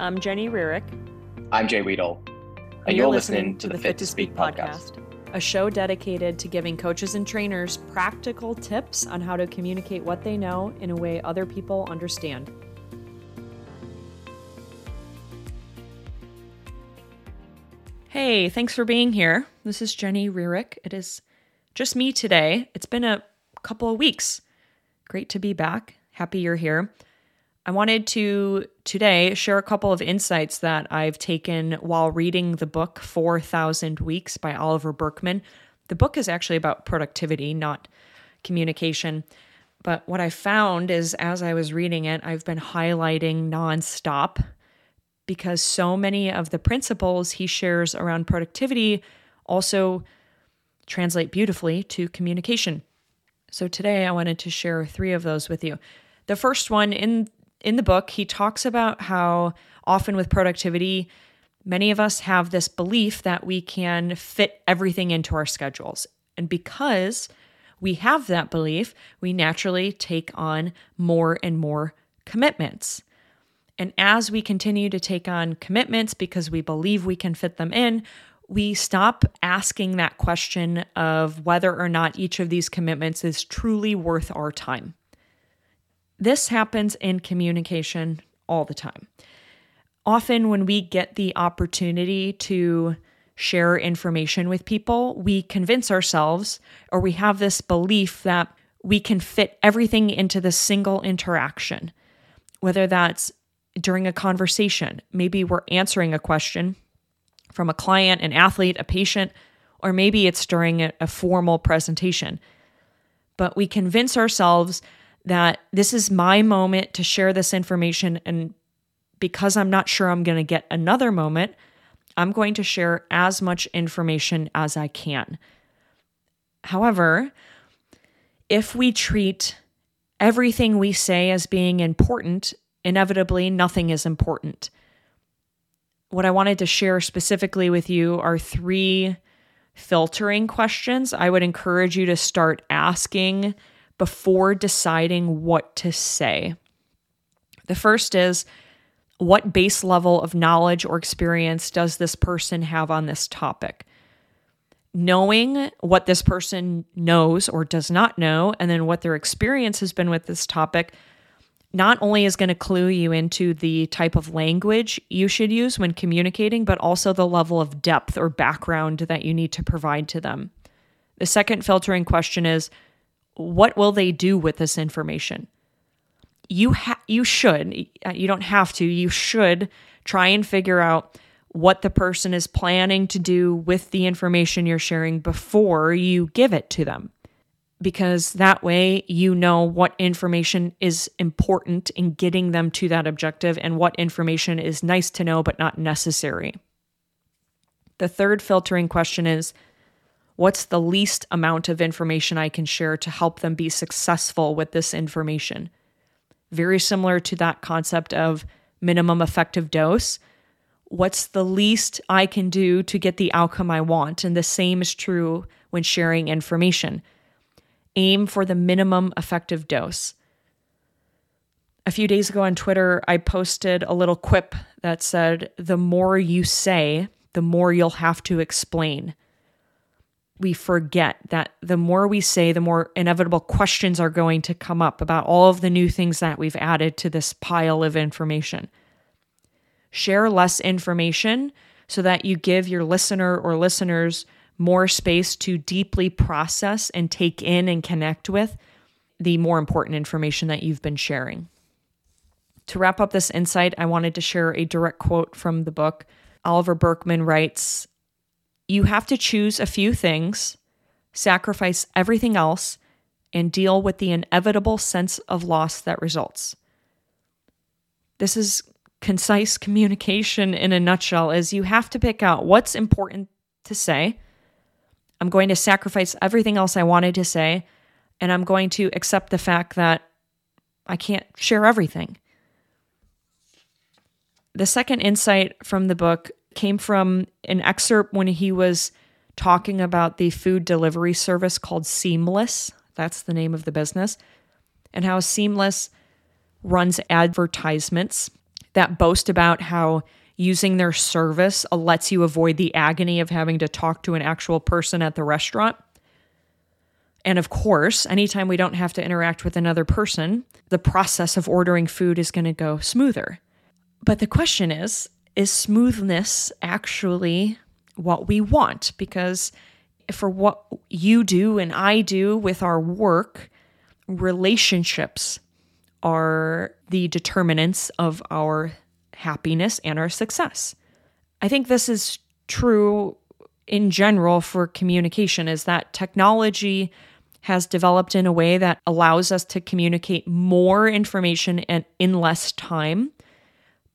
I'm Jenny Rierick. I'm Jay Weedle. And, you're, listening, to the Fit to Speak podcast, a show dedicated to giving coaches and trainers practical tips on how to communicate what they know in a way other people understand. Hey, thanks for being here. This is Jenny Rierick. It is just me today. It's been a couple of weeks. Great to be back. Happy you're here. I wanted to today share a couple of insights that I've taken while reading the book 4,000 Weeks by Oliver Burkeman. The book is actually about productivity, not communication. But what I found is as I was reading it, I've been highlighting nonstop because so many of the principles he shares around productivity also translate beautifully to communication. So today I wanted to share three of those with you. The first one in in the book, he talks about how often with productivity, many of us have this belief that we can fit everything into our schedules. And because we have that belief, we naturally take on more and more commitments. And as we continue to take on commitments because we believe we can fit them in, we stop asking that question of whether or not each of these commitments is truly worth our time. This happens in communication all the time. Often, when we get the opportunity to share information with people, we convince ourselves or we have this belief that we can fit everything into this single interaction, whether that's during a conversation, maybe we're answering a question from a client, an athlete, a patient, or maybe it's during a, formal presentation. But we convince ourselves that this is my moment to share this information. And because I'm not sure I'm going to get another moment, I'm going to share as much information as I can. However, if we treat everything we say as being important, inevitably nothing is important. What I wanted to share specifically with you are three filtering questions I would encourage you to start asking before deciding what to say. The first is what base level of knowledge or experience does this person have on this topic? Knowing what this person knows or does not know, and then what their experience has been with this topic, not only is going to clue you into the type of language you should use when communicating, but also the level of depth or background that you need to provide to them. The second filtering question is what will they do with this information? You ha- you should uh, you don't have to you should try and figure out what the person is planning to do with the information you're sharing before you give it to them. Because that way you know what information is important in getting them to that objective and what information is nice to know but not necessary. The third filtering question is What's the least amount of information I can share to help them be successful with this information? Very similar to that concept of minimum effective dose. What's the least I can do to get the outcome I want? And the same is true when sharing information. Aim for the minimum effective dose. A few days ago on Twitter, I posted a little quip that said, The more you say, the more you'll have to explain we forget that the more we say, the more inevitable questions are going to come up about all of the new things that we've added to this pile of information. Share less information so that you give your listener or listeners more space to deeply process and take in and connect with the more important information that you've been sharing. To wrap up this insight, I wanted to share a direct quote from the book. Oliver Burkeman writes you have to choose a few things, sacrifice everything else, and deal with the inevitable sense of loss that results. This is concise communication in a nutshell is you have to pick out what's important to say. I'm going to sacrifice everything else I wanted to say, and I'm going to accept the fact that I can't share everything. The second insight from the book came from an excerpt when he was talking about the food delivery service called Seamless. That's the name of the business. And how Seamless runs advertisements that boast about how using their service uh, lets you avoid the agony of having to talk to an actual person at the restaurant. And of course, anytime we don't have to interact with another person, the process of ordering food is going to go smoother. But the question is is smoothness actually what we want? Because for what you do and I do with our work, relationships are the determinants of our happiness and our success. I think this is true in general for communication is that technology has developed in a way that allows us to communicate more information and in less time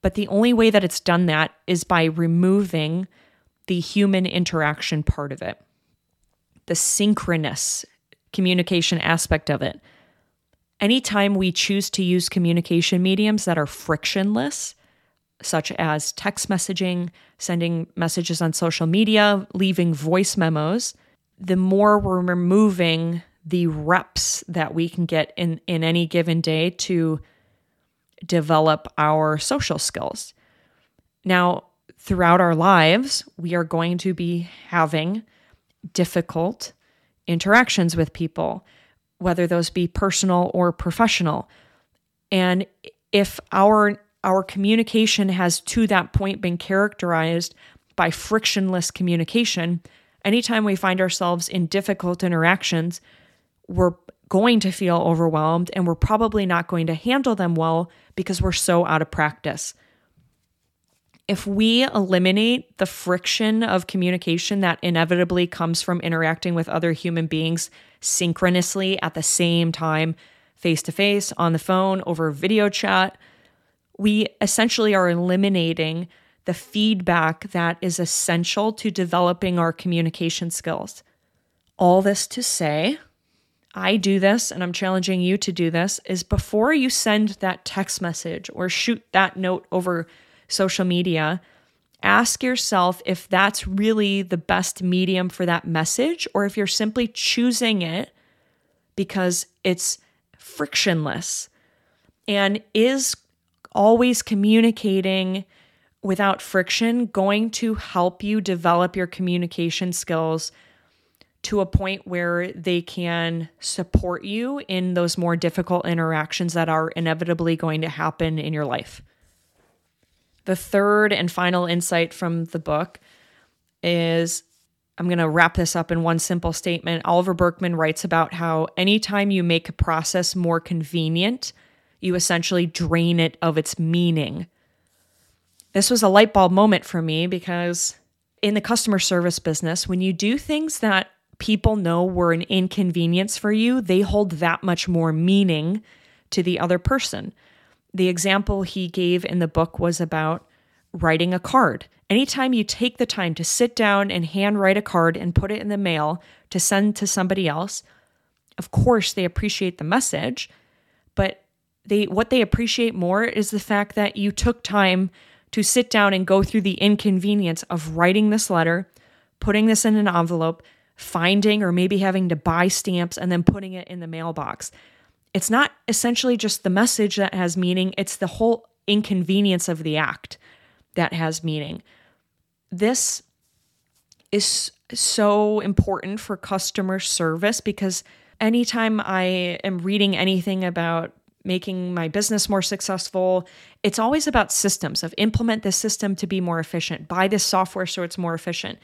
but the only way that it's done that is by removing the human interaction part of it, the synchronous communication aspect of it. Anytime we choose to use communication mediums that are frictionless, such as text messaging, sending messages on social media, leaving voice memos, the more we're removing the reps that we can get in, in any given day to develop our social skills. Now, throughout our lives, we are going to be having difficult interactions with people, whether those be personal or professional. And if our our communication has to that point been characterized by frictionless communication, anytime we find ourselves in difficult interactions, we're going to feel overwhelmed and we're probably not going to handle them well because we're so out of practice. If we eliminate the friction of communication that inevitably comes from interacting with other human beings synchronously at the same time, face to face, on the phone, over video chat, we essentially are eliminating the feedback that is essential to developing our communication skills. All this to say, I do this and I'm challenging you to do this is before you send that text message or shoot that note over social media, ask yourself if that's really the best medium for that message or if you're simply choosing it because it's frictionless. And is always communicating without friction going to help you develop your communication skills to a point where they can support you in those more difficult interactions that are inevitably going to happen in your life. The third and final insight from the book is I'm going to wrap this up in one simple statement. Oliver Burkeman writes about how anytime you make a process more convenient, you essentially drain it of its meaning. This was a light bulb moment for me because in the customer service business, when you do things that people know were an inconvenience for you, they hold that much more meaning to the other person. The example he gave in the book was about writing a card. Anytime you take the time to sit down and handwrite a card and put it in the mail to send to somebody else, of course they appreciate the message, but they what they appreciate more is the fact that you took time to sit down and go through the inconvenience of writing this letter, putting this in an envelope, finding or maybe having to buy stamps and then putting it in the mailbox. It's not essentially just the message that has meaning, it's the whole inconvenience of the act that has meaning. This is so important for customer service because anytime I am reading anything about making my business more successful, it's always about systems of implement this system to be more efficient, buy this software so it's more efficient.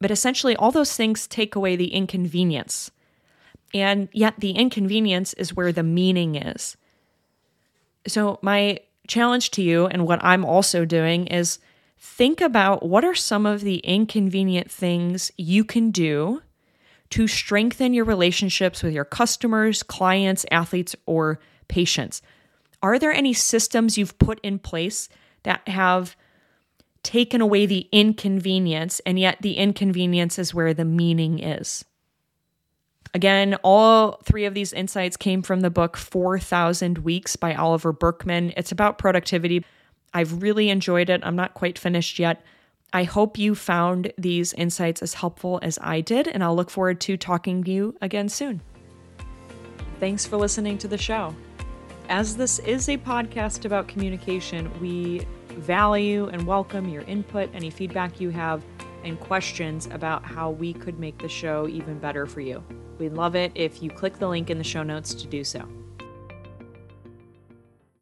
But essentially, all those things take away the inconvenience. And yet, the inconvenience is where the meaning is. So, my challenge to you, and what I'm also doing, is think about what are some of the inconvenient things you can do to strengthen your relationships with your customers, clients, athletes, or patients. Are there any systems you've put in place that have taken away the inconvenience, and yet the inconvenience is where the meaning is. Again, all three of these insights came from the book 4,000 Weeks by Oliver Burkeman. It's about productivity. I've really enjoyed it. I'm not quite finished yet. I hope you found these insights as helpful as I did, and I'll look forward to talking to you again soon. Thanks for listening to the show. as this is a podcast about communication, we value and welcome your input, any feedback you have, and questions about how we could make the show even better for you. We'd love it if you click the link in the show notes to do so.